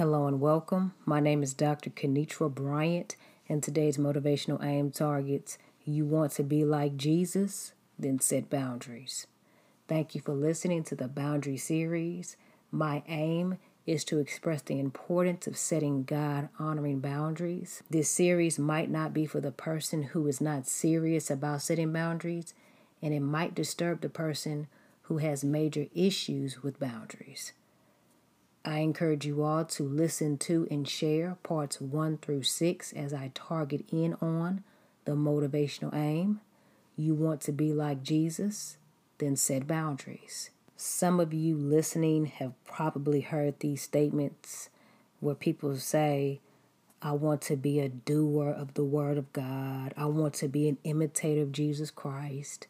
Hello and welcome. My name is Dr. Kenitra Bryant, and today's motivational aim targets you want to be like Jesus, then set boundaries. Thank you for listening to the Boundary series. My aim is to express the importance of setting God honoring boundaries. This series might not be for the person who is not serious about setting boundaries, and it might disturb the person who has major issues with boundaries. I encourage you all to listen to and share parts 1 through 6 as I target in on the motivational aim. You want to be like Jesus? Then set boundaries. Some of you listening have probably heard these statements where people say, I want to be a doer of the Word of God. I want to be an imitator of Jesus Christ.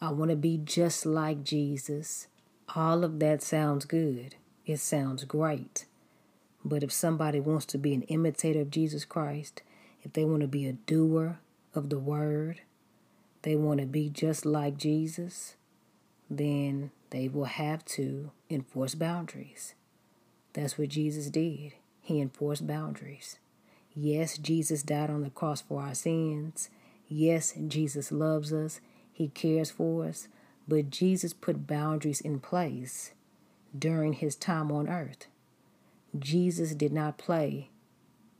I want to be just like Jesus. All of that sounds good. It sounds great. But if somebody wants to be an imitator of Jesus Christ, if they want to be a doer of the Word, they want to be just like Jesus, then they will have to enforce boundaries. That's what Jesus did. He enforced boundaries. Yes, Jesus died on the cross for our sins. Yes, Jesus loves us. He cares for us. But Jesus put boundaries in place during his time on earth. Jesus did not play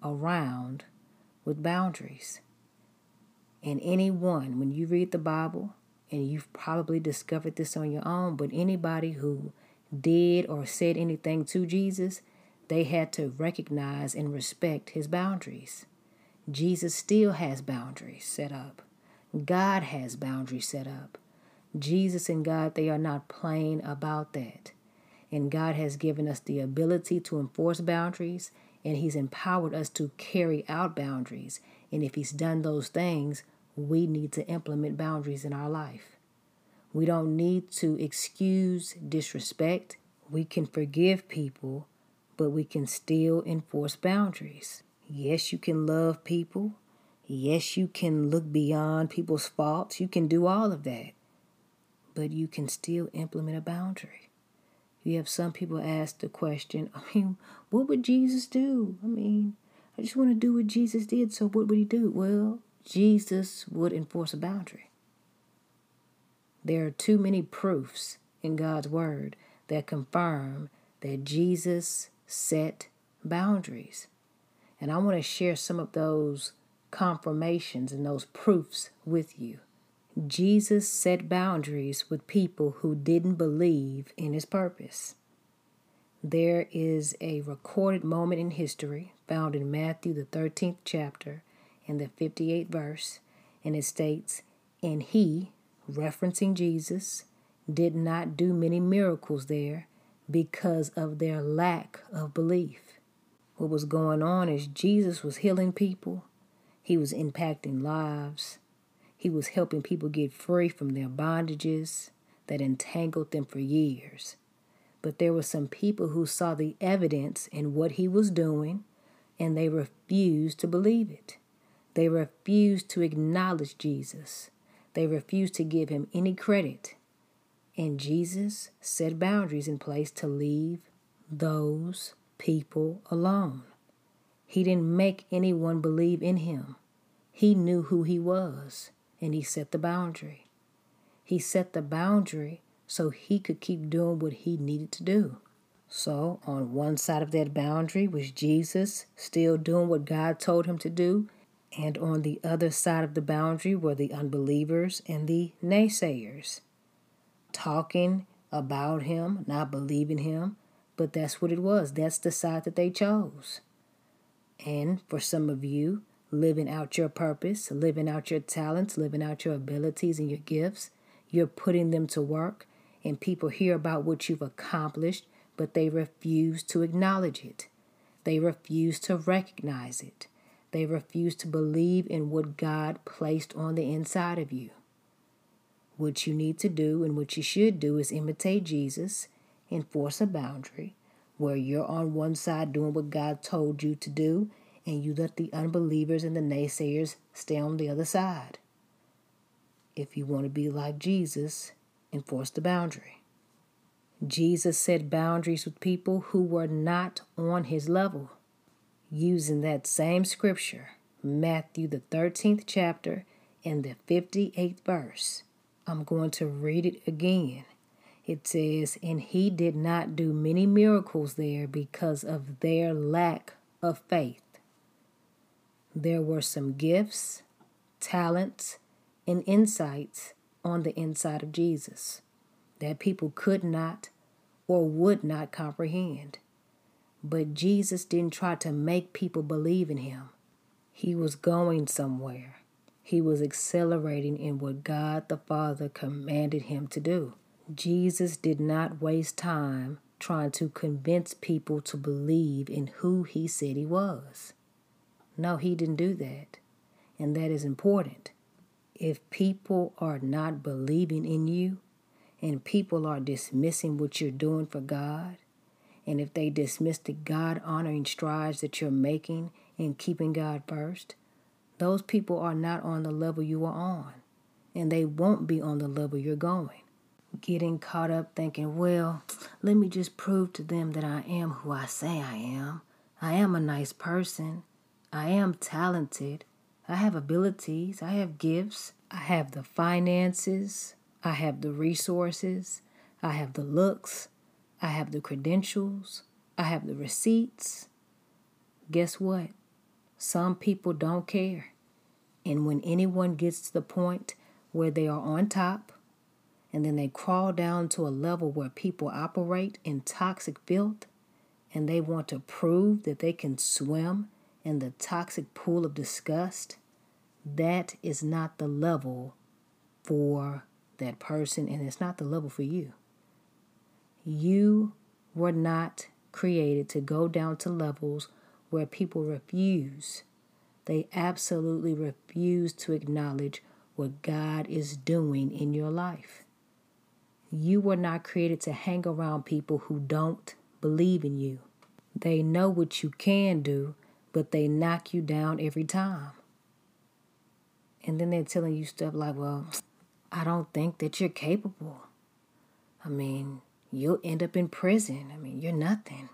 around with boundaries. And anyone, when you read the Bible, and you've probably discovered this on your own, but anybody who did or said anything to Jesus, they had to recognize and respect his boundaries. Jesus still has boundaries set up. God has boundaries set up. Jesus and God, they are not playing about that. And God has given us the ability to enforce boundaries, and He's empowered us to carry out boundaries. And if He's done those things, we need to implement boundaries in our life. We don't need to excuse disrespect. We can forgive people, but we can still enforce boundaries. Yes, you can love people. Yes, you can look beyond people's faults. You can do all of that. But you can still implement a boundary. You have some people ask the question, I mean, what would Jesus do? I mean, I just want to do what Jesus did, so what would he do? Well, Jesus would enforce a boundary. There are too many proofs in God's Word that confirm that Jesus set boundaries. And I want to share some of those confirmations and those proofs with you. Jesus set boundaries with people who didn't believe in his purpose. There is a recorded moment in history found in Matthew, the 13th chapter, in the 58th verse, and it states, And he, referencing Jesus, did not do many miracles there because of their lack of belief. What was going on is Jesus was healing people, he was impacting lives, he was helping people get free from their bondages that entangled them for years. But there were some people who saw the evidence in what he was doing and they refused to believe it. They refused to acknowledge Jesus. They refused to give him any credit. And Jesus set boundaries in place to leave those people alone. He didn't make anyone believe in him. He knew who he was, and he set the boundary. He set the boundary so he could keep doing what he needed to do. So, on one side of that boundary was Jesus still doing what God told him to do, and on the other side of the boundary were the unbelievers and the naysayers, talking about him, not believing him, but that's what it was. That's the side that they chose. And for some of you, living out your purpose, living out your talents, living out your abilities and your gifts, you're putting them to work, and people hear about what you've accomplished, but they refuse to acknowledge it. They refuse to recognize it. They refuse to believe in what God placed on the inside of you. What you need to do and what you should do is imitate Jesus, enforce a boundary where you're on one side doing what God told you to do, and you let the unbelievers and the naysayers stay on the other side. If you want to be like Jesus, enforce the boundary. Jesus set boundaries with people who were not on his level. Using that same scripture, Matthew, the 13th chapter, and the 58th verse. I'm going to read it again. It says, And he did not do many miracles there because of their lack of faith. There were some gifts, talents, and insights on the inside of Jesus that people could not or would not comprehend. But Jesus didn't try to make people believe in him. He was going somewhere. He was accelerating in what God the Father commanded him to do. Jesus did not waste time trying to convince people to believe in who he said he was. No, he didn't do that. And that is important. If people are not believing in you and people are dismissing what you're doing for God, and if they dismiss the God honoring strides that you're making in keeping God first, those people are not on the level you are on, and they won't be on the level you're going getting caught up thinking, well, let me just prove to them that I am who I say I am. I am a nice person. I am talented. I have abilities. I have gifts. I have the finances. I have the resources. I have the looks. I have the credentials. I have the receipts. Guess what? Some people don't care. And when anyone gets to the point where they are on top, and then they crawl down to a level where people operate in toxic filth and they want to prove that they can swim in the toxic pool of disgust, that is not the level for that person and it's not the level for you. You were not created to go down to levels where people refuse. They absolutely refuse to acknowledge what God is doing in your life. You were not created to hang around people who don't believe in you. They know what you can do, but they knock you down every time. And then they're telling you stuff like, well, I don't think that you're capable. I mean, you'll end up in prison. I mean, you're nothing.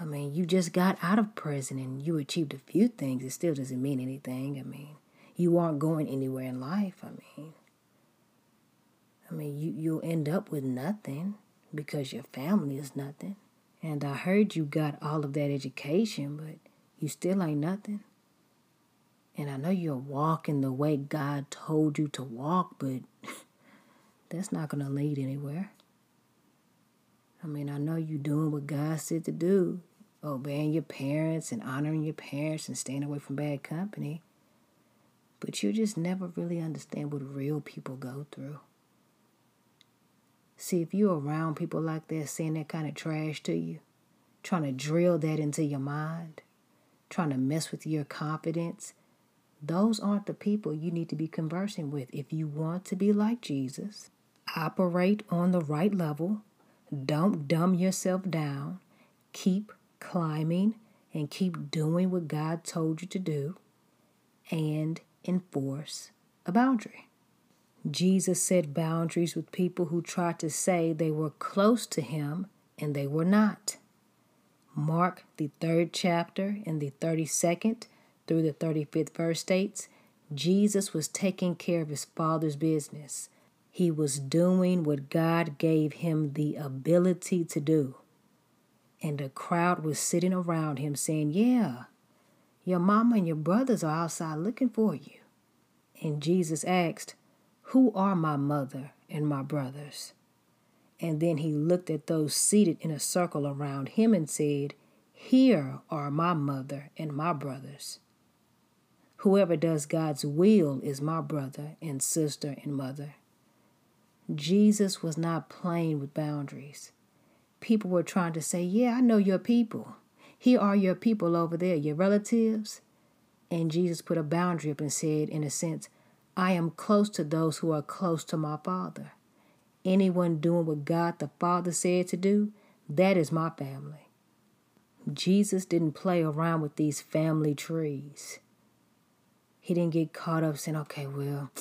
I mean, you just got out of prison and you achieved a few things. It still doesn't mean anything. I mean, you aren't going anywhere in life. I mean, I mean, you, you'll end up with nothing because your family is nothing. And I heard you got all of that education, but you still ain't nothing. And I know you're walking the way God told you to walk, but that's not going to lead anywhere. I mean, I know you're doing what God said to do, obeying your parents and honoring your parents and staying away from bad company. But you just never really understand what real people go through. See, if you're around people like that saying that kind of trash to you, trying to drill that into your mind, trying to mess with your confidence, those aren't the people you need to be conversing with if you want to be like Jesus. Operate on the right level. Don't dumb yourself down. Keep climbing and keep doing what God told you to do and enforce a boundary. Jesus set boundaries with people who tried to say they were close to him and they were not. Mark, the third chapter, and the 32nd through the 35th verse states Jesus was taking care of his Father's business. He was doing what God gave him the ability to do. And the crowd was sitting around him saying, Yeah, your mama and your brothers are outside looking for you. And Jesus asked, who are my mother and my brothers? And then he looked at those seated in a circle around him and said, Here are my mother and my brothers. Whoever does God's will is my brother and sister and mother. Jesus was not playing with boundaries. People were trying to say, Yeah, I know your people. Here are your people over there, your relatives. And Jesus put a boundary up and said, in a sense, I am close to those who are close to my Father. Anyone doing what God the Father said to do, that is my family. Jesus didn't play around with these family trees. He didn't get caught up saying, okay, well,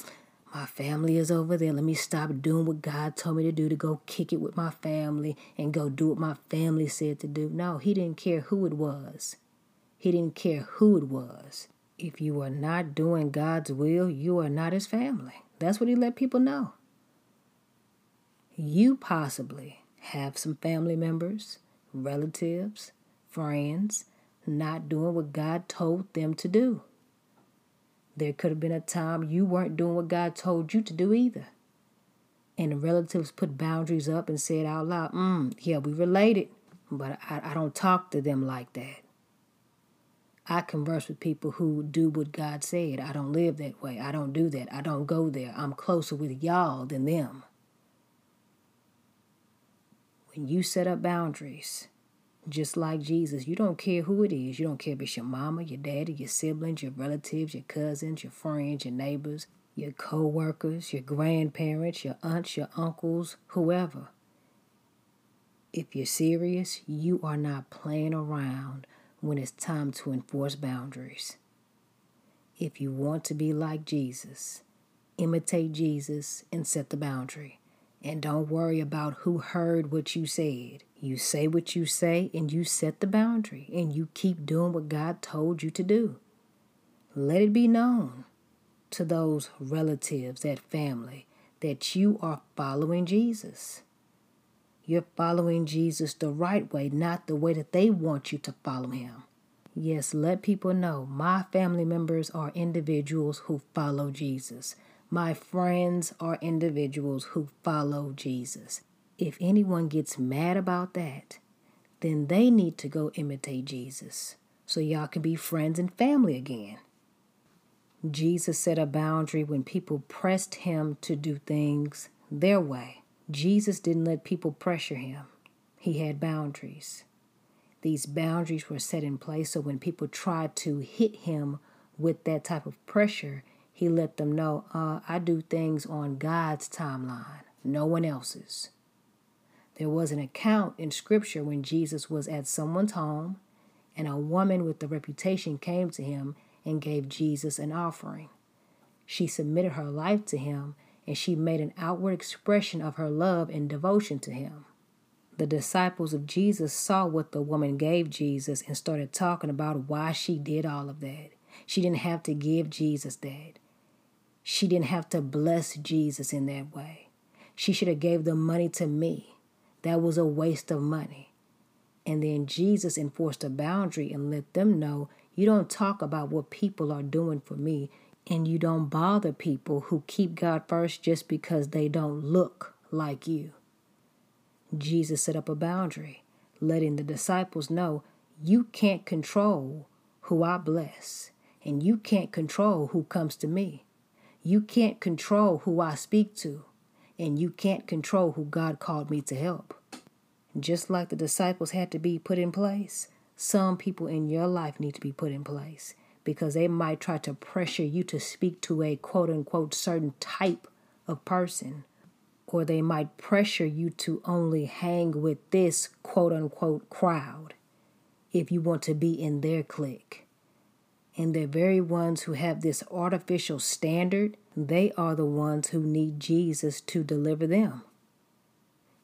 my family is over there. Let me stop doing what God told me to do to go kick it with my family and go do what my family said to do. No, he didn't care who it was. He didn't care who it was. If you are not doing God's will, you are not his family. That's what he let people know. You possibly have some family members, relatives, friends not doing what God told them to do. There could have been a time you weren't doing what God told you to do either. And the relatives put boundaries up and said out loud, mm, yeah, we related, but I, I don't talk to them like that. I converse with people who do what God said. I don't live that way. I don't do that. I don't go there. I'm closer with y'all than them. When you set up boundaries, just like Jesus, you don't care who it is. You don't care if it's your mama, your daddy, your siblings, your relatives, your cousins, your friends, your neighbors, your co workers, your grandparents, your aunts, your uncles, whoever. If you're serious, you are not playing around when it's time to enforce boundaries. If you want to be like Jesus, imitate Jesus and set the boundary. And don't worry about who heard what you said. You say what you say and you set the boundary and you keep doing what God told you to do. Let it be known to those relatives, that family, that you are following Jesus. You're following Jesus the right way, not the way that they want you to follow him. Yes, let people know my family members are individuals who follow Jesus. My friends are individuals who follow Jesus. If anyone gets mad about that, then they need to go imitate Jesus so y'all can be friends and family again. Jesus set a boundary when people pressed him to do things their way. Jesus didn't let people pressure him, he had boundaries. These boundaries were set in place so when people tried to hit him with that type of pressure, he let them know, uh, I do things on God's timeline, no one else's. There was an account in Scripture when Jesus was at someone's home and a woman with a reputation came to him and gave Jesus an offering. She submitted her life to him and she made an outward expression of her love and devotion to him. The disciples of Jesus saw what the woman gave Jesus and started talking about why she did all of that. She didn't have to give Jesus that. She didn't have to bless Jesus in that way. She should have gave the money to me. That was a waste of money. And then Jesus enforced a boundary and let them know you don't talk about what people are doing for me and you don't bother people who keep God first just because they don't look like you. Jesus set up a boundary, letting the disciples know you can't control who I bless, and you can't control who comes to me. You can't control who I speak to, and you can't control who God called me to help. Just like the disciples had to be put in place, some people in your life need to be put in place because they might try to pressure you to speak to a quote unquote certain type of person, or they might pressure you to only hang with this quote unquote crowd if you want to be in their clique and the very ones who have this artificial standard, they are the ones who need Jesus to deliver them.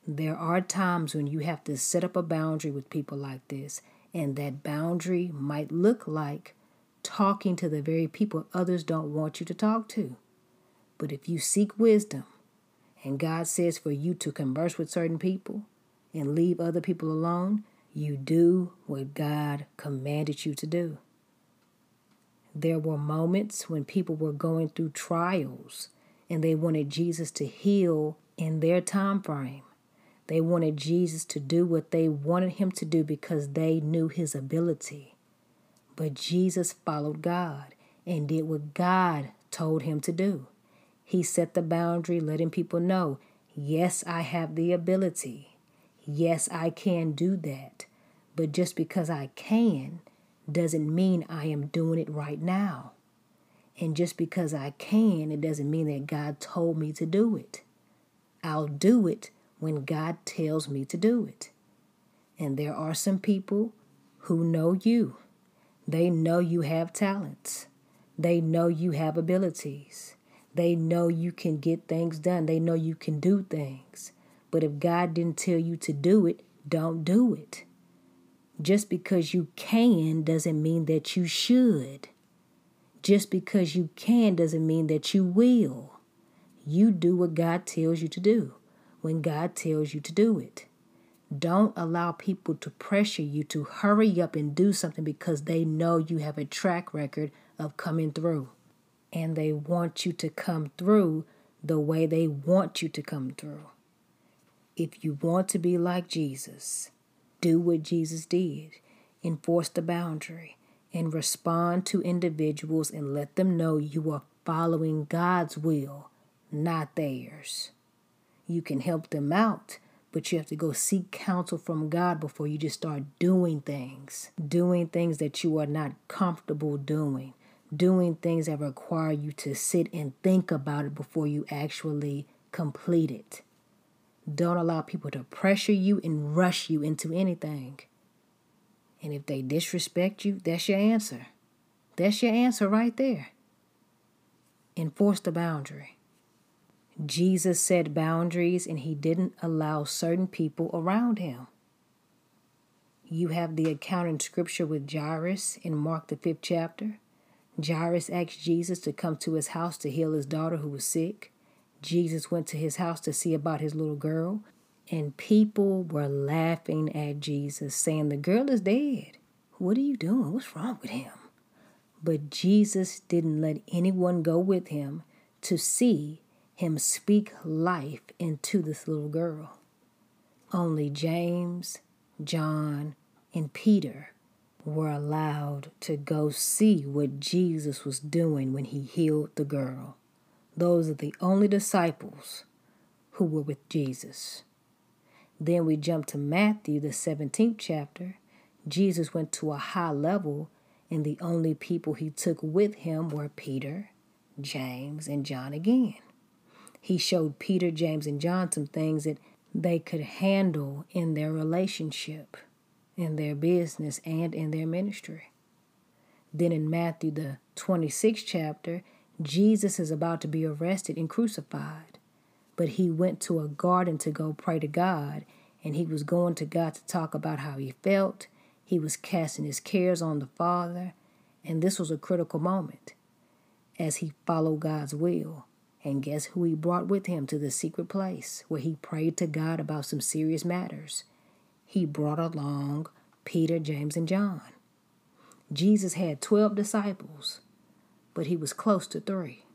There are times when you have to set up a boundary with people like this, and that boundary might look like talking to the very people others don't want you to talk to. But if you seek wisdom, and God says for you to converse with certain people and leave other people alone, you do what God commanded you to do. There were moments when people were going through trials and they wanted Jesus to heal in their time frame. They wanted Jesus to do what they wanted him to do because they knew his ability. But Jesus followed God and did what God told him to do. He set the boundary, letting people know, yes, I have the ability. Yes, I can do that. But just because I can doesn't mean I am doing it right now. And just because I can, it doesn't mean that God told me to do it. I'll do it when God tells me to do it. And there are some people who know you. They know you have talents. They know you have abilities. They know you can get things done. They know you can do things. But if God didn't tell you to do it, don't do it. Just because you can doesn't mean that you should. Just because you can doesn't mean that you will. You do what God tells you to do when God tells you to do it. Don't allow people to pressure you to hurry up and do something because they know you have a track record of coming through. And they want you to come through the way they want you to come through. If you want to be like Jesus, do what Jesus did. Enforce the boundary and respond to individuals and let them know you are following God's will, not theirs. You can help them out, but you have to go seek counsel from God before you just start doing things. Doing things that you are not comfortable doing. Doing things that require you to sit and think about it before you actually complete it. Don't allow people to pressure you and rush you into anything. And if they disrespect you, that's your answer. That's your answer right there. Enforce the boundary. Jesus set boundaries and he didn't allow certain people around him. You have the account in scripture with Jairus in Mark, the fifth chapter. Jairus asked Jesus to come to his house to heal his daughter who was sick. Jesus went to his house to see about his little girl, and people were laughing at Jesus, saying, The girl is dead. What are you doing? What's wrong with him? But Jesus didn't let anyone go with him to see him speak life into this little girl. Only James, John, and Peter were allowed to go see what Jesus was doing when he healed the girl. Those are the only disciples who were with Jesus. Then we jump to Matthew, the 17th chapter. Jesus went to a high level, and the only people he took with him were Peter, James, and John again. He showed Peter, James, and John some things that they could handle in their relationship, in their business, and in their ministry. Then in Matthew, the 26th chapter, Jesus is about to be arrested and crucified but he went to a garden to go pray to God, and he was going to God to talk about how he felt. He was casting his cares on the Father, and this was a critical moment as he followed God's will. And guess who he brought with him to the secret place where he prayed to God about some serious matters? He brought along Peter, James, and John. Jesus had 12 disciples, but he was close to three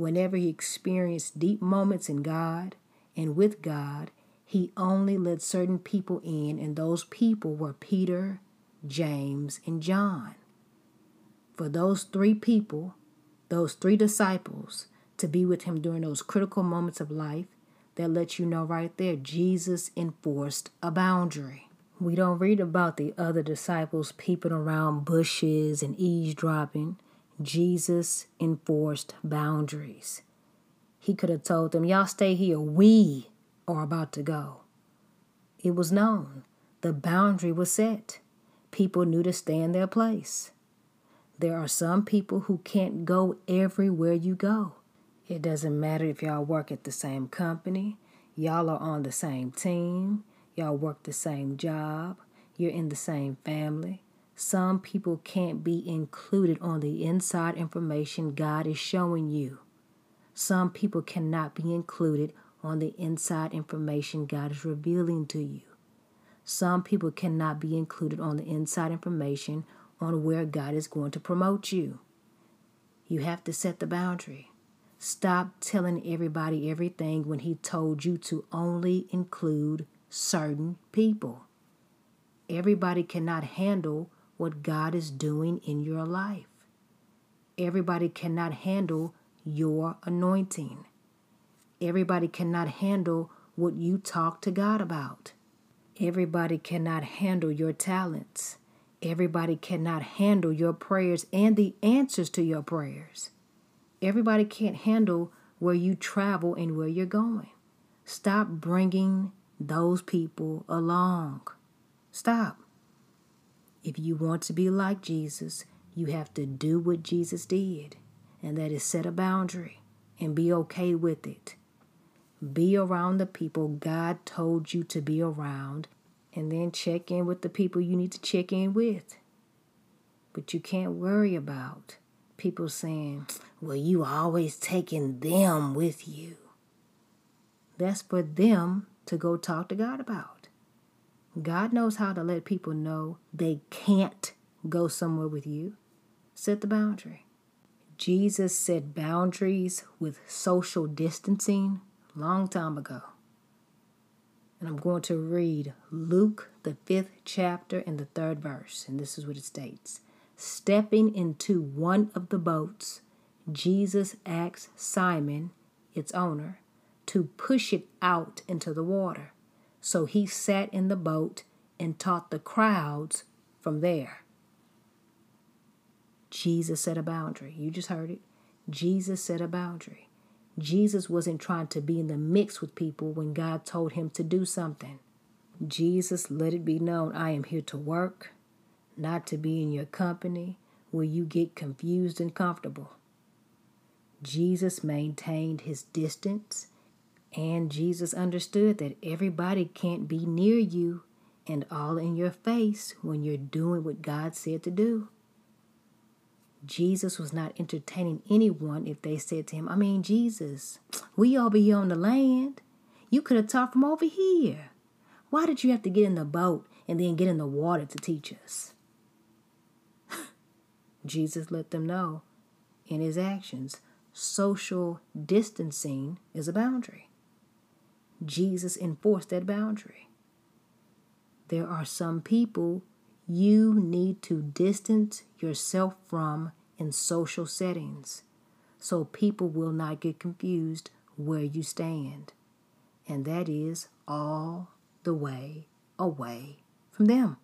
whenever he experienced deep moments in God and with God, he only let certain people in, and those people were Peter, James, and John. For those three people, those three disciples, to be with him during those critical moments of life, that lets you know right there Jesus enforced a boundary. We don't read about the other disciples peeping around bushes and eavesdropping. Jesus enforced boundaries. He could have told them, Y'all stay here. We are about to go. It was known. The boundary was set. People knew to stay in their place. There are some people who can't go everywhere you go. It doesn't matter if y'all work at the same company, y'all are on the same team, y'all work the same job, you're in the same family, some people can't be included on the inside information God is showing you. Some people cannot be included on the inside information God is revealing to you. Some people cannot be included on the inside information on where God is going to promote you. You have to set the boundary. Stop telling everybody everything when He told you to only include certain people. Everybody cannot handle what God is doing in your life. Everybody cannot handle your anointing. Everybody cannot handle what you talk to God about. Everybody cannot handle your talents. Everybody cannot handle your prayers and the answers to your prayers. Everybody can't handle where you travel and where you're going. Stop bringing those people along. Stop. If you want to be like Jesus, you have to do what Jesus did. and that is set a boundary and be okay with it. Be around the people God told you to be around, and then check in with the people you need to check in with. But you can't worry about people saying, Well, you always taking them with you. That's for them to go talk to God about. God knows how to let people know they can't go somewhere with you. Set the boundary. Jesus set boundaries with social distancing long time ago. And I'm going to read Luke, the fifth chapter, and the third verse. And this is what it states Stepping into one of the boats, Jesus asked Simon, its owner, to push it out into the water. So he sat in the boat and taught the crowds from there. Jesus set a boundary. You just heard it. Jesus set a boundary. Jesus wasn't trying to be in the mix with people when God told him to do something. Jesus let it be known I am here to work, not to be in your company where you get confused and comfortable. Jesus maintained his distance, and Jesus understood that everybody can't be near you and all in your face when you're doing what God said to do. Jesus was not entertaining anyone if they said to him, I mean, Jesus, we all be on the land. You could have taught from over here. Why did you have to get in the boat and then get in the water to teach us? Jesus let them know in his actions social distancing is a boundary. Jesus enforced that boundary. There are some people you need to distance yourself from in social settings so people will not get confused where you stand. And that is all the way away from them.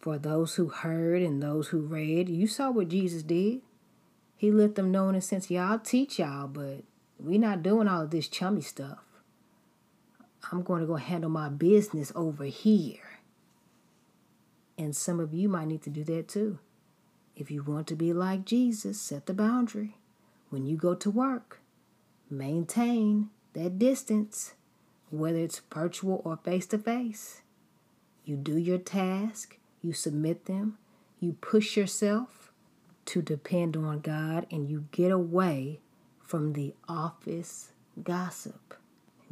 For those who heard and those who read, you saw what Jesus did. He let them know in a sense, y'all teach y'all, but we're not doing all this chummy stuff. I'm going to go handle my business over here. And some of you might need to do that too. If you want to be like Jesus, set the boundary. When you go to work, maintain that distance, whether it's virtual or face to face. You do your task, you submit them, you push yourself to depend on God, and you get away from the office gossip.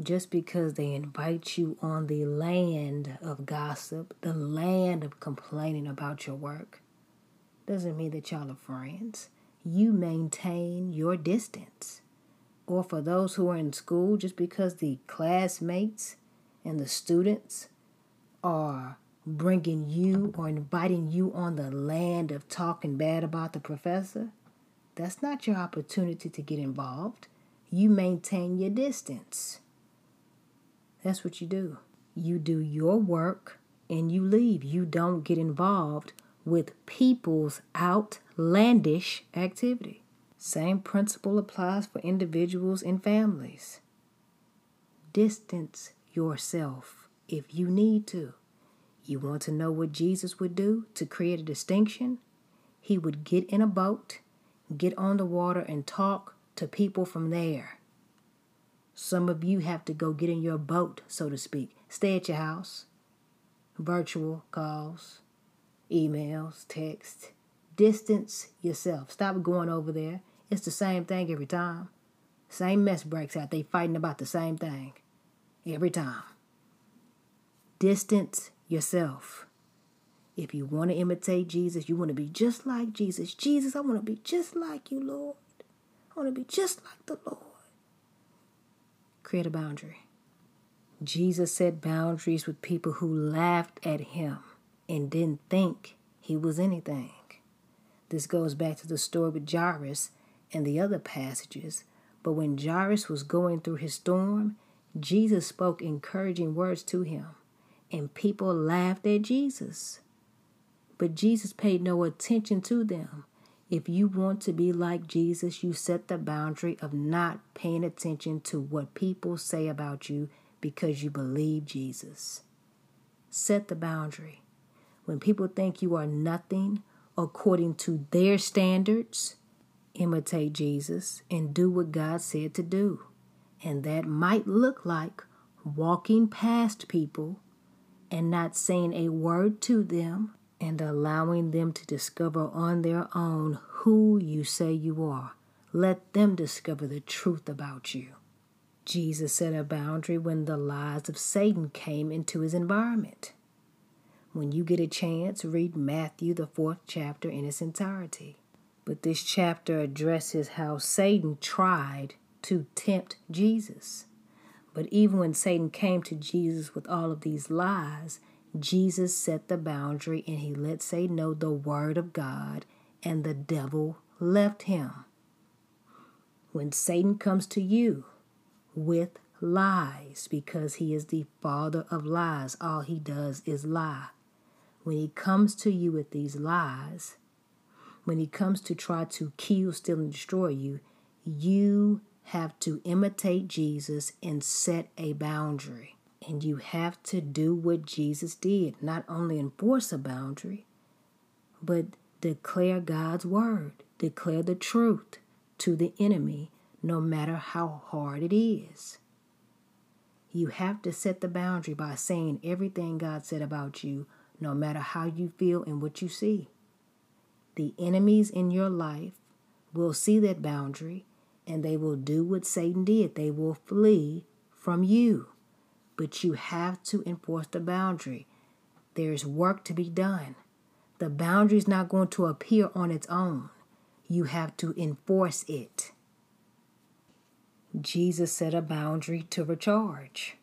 Just because they invite you on the land of gossip, the land of complaining about your work, doesn't mean that y'all are friends. You maintain your distance. Or for those who are in school, just because the classmates and the students are bringing you or inviting you on the land of talking bad about the professor, that's not your opportunity to get involved. You maintain your distance. That's what you do. You do your work and you leave. You don't get involved with people's outlandish activity. Same principle applies for individuals and families. Distance yourself if you need to. You want to know what Jesus would do to create a distinction? He would get in a boat, get on the water, and talk to people from there. Some of you have to go get in your boat, so to speak. Stay at your house. Virtual calls, emails, text. Distance yourself. Stop going over there. It's the same thing every time. Same mess breaks out. They fighting about the same thing every time. Distance yourself. If you want to imitate Jesus, you want to be just like Jesus. Jesus, I want to be just like you, Lord. I want to be just like the Lord. Create a boundary. Jesus set boundaries with people who laughed at him and didn't think he was anything. This goes back to the story with Jairus and the other passages. But when Jairus was going through his storm, Jesus spoke encouraging words to him and people laughed at Jesus. But Jesus paid no attention to them. If you want to be like Jesus, you set the boundary of not paying attention to what people say about you because you believe Jesus. Set the boundary. When people think you are nothing according to their standards, imitate Jesus and do what God said to do. And that might look like walking past people and not saying a word to them and allowing them to discover on their own who you say you are. Let them discover the truth about you. Jesus set a boundary when the lies of Satan came into his environment. When you get a chance, read Matthew, the fourth chapter, in its entirety. But this chapter addresses how Satan tried to tempt Jesus. But even when Satan came to Jesus with all of these lies, Jesus set the boundary and he let Satan know the word of God, and the devil left him. When Satan comes to you with lies, because he is the father of lies, all he does is lie. When he comes to you with these lies, when he comes to try to kill, steal, and destroy you, you have to imitate Jesus and set a boundary. And you have to do what Jesus did not only enforce a boundary, but declare God's word, declare the truth to the enemy, no matter how hard it is. You have to set the boundary by saying everything God said about you, no matter how you feel and what you see. The enemies in your life will see that boundary and they will do what Satan did. They will flee from you. But you have to enforce the boundary. There's work to be done. The boundary is not going to appear on its own. You have to enforce it. Jesus set a boundary to recharge.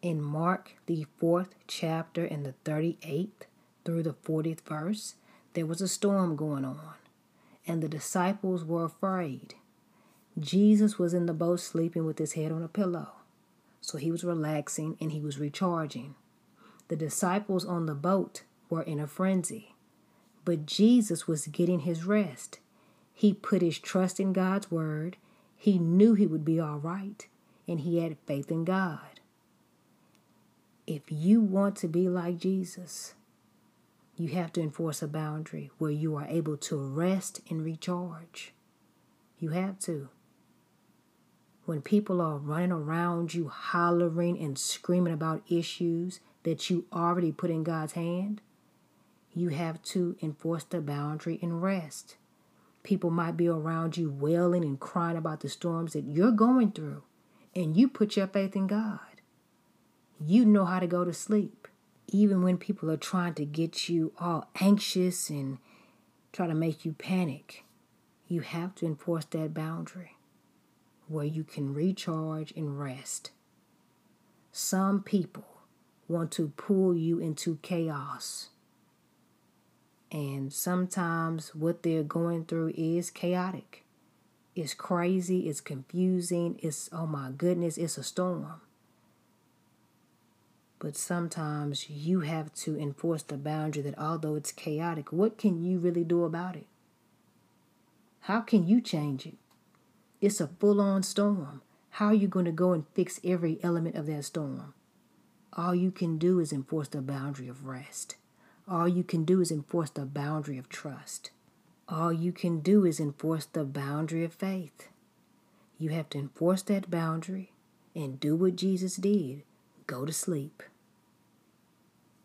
In Mark, the fourth chapter, in the 38th through the 40th verse, there was a storm going on, and the disciples were afraid. Jesus was in the boat sleeping with his head on a pillow. So he was relaxing and he was recharging. The disciples on the boat were in a frenzy. But Jesus was getting his rest. He put his trust in God's word. He knew he would be all right, and he had faith in God. If you want to be like Jesus, you have to enforce a boundary where you are able to rest and recharge. You have to when people are running around you hollering and screaming about issues that you already put in God's hand, you have to enforce the boundary and rest. People might be around you wailing and crying about the storms that you're going through, and you put your faith in God. You know how to go to sleep. Even when people are trying to get you all anxious and try to make you panic, you have to enforce that boundary where you can recharge and rest. Some people want to pull you into chaos. And sometimes what they're going through is chaotic. It's crazy, it's confusing, it's, oh my goodness, it's a storm. But sometimes you have to enforce the boundary that although it's chaotic, what can you really do about it? How can you change it? It's a full on storm. How are you going to go and fix every element of that storm? All you can do is enforce the boundary of rest. All you can do is enforce the boundary of trust. All you can do is enforce the boundary of faith. You have to enforce that boundary and do what Jesus did go to sleep.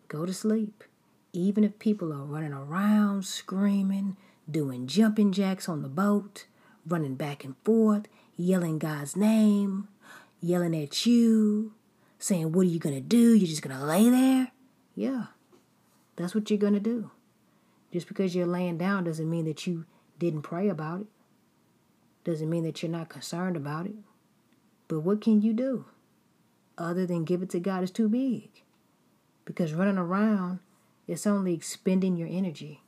Go to sleep. Even if people are running around screaming, doing jumping jacks on the boat, running back and forth, yelling God's name, yelling at you, saying, What are you going to do? You're just going to lay there? Yeah, that's what you're going to do. Just because you're laying down doesn't mean that you didn't pray about it, doesn't mean that you're not concerned about it. But what can you do other than give it to God is too big? Because running around, it's only expending your energy.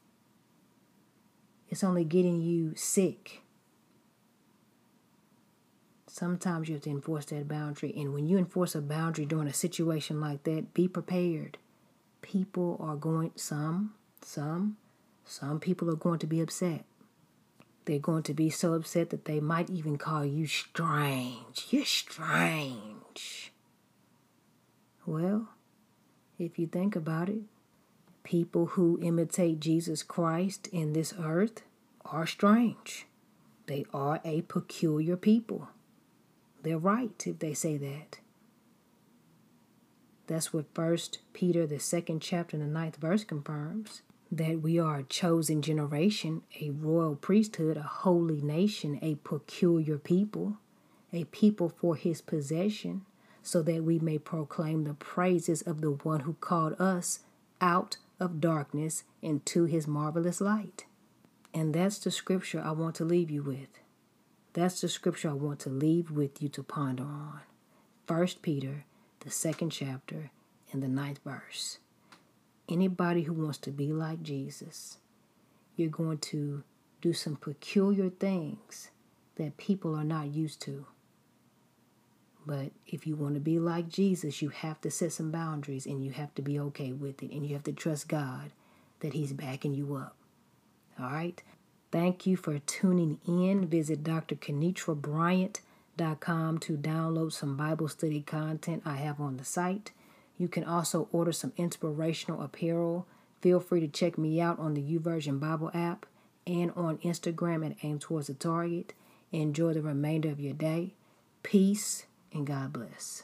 It's only getting you sick. Sometimes you have to enforce that boundary. And when you enforce a boundary during a situation like that, be prepared. People are going, some, some, some people are going to be upset. They're going to be so upset that they might even call you strange. You're strange. Well, if you think about it, people who imitate Jesus Christ in this earth are strange They are a peculiar people. They're right if they say that. That's what First Peter, the second chapter, and the ninth verse confirms that we are a chosen generation, a royal priesthood, a holy nation, a peculiar people, a people for his possession, so that we may proclaim the praises of the one who called us out of darkness into his marvelous light. And that's the scripture I want to leave you with. That's the scripture I want to leave with you to ponder on. First Peter, the second chapter, and the ninth verse. Anybody who wants to be like Jesus, you're going to do some peculiar things that people are not used to. But if you want to be like Jesus, you have to set some boundaries and you have to be okay with it. And you have to trust God that He's backing you up. All right? Thank you for tuning in. Visit drkenitrabryant.com to download some Bible study content I have on the site. You can also order some inspirational apparel. Feel free to check me out on the YouVersion Bible app and on Instagram at Aim Towards the Target. Enjoy the remainder of your day. Peace and God bless.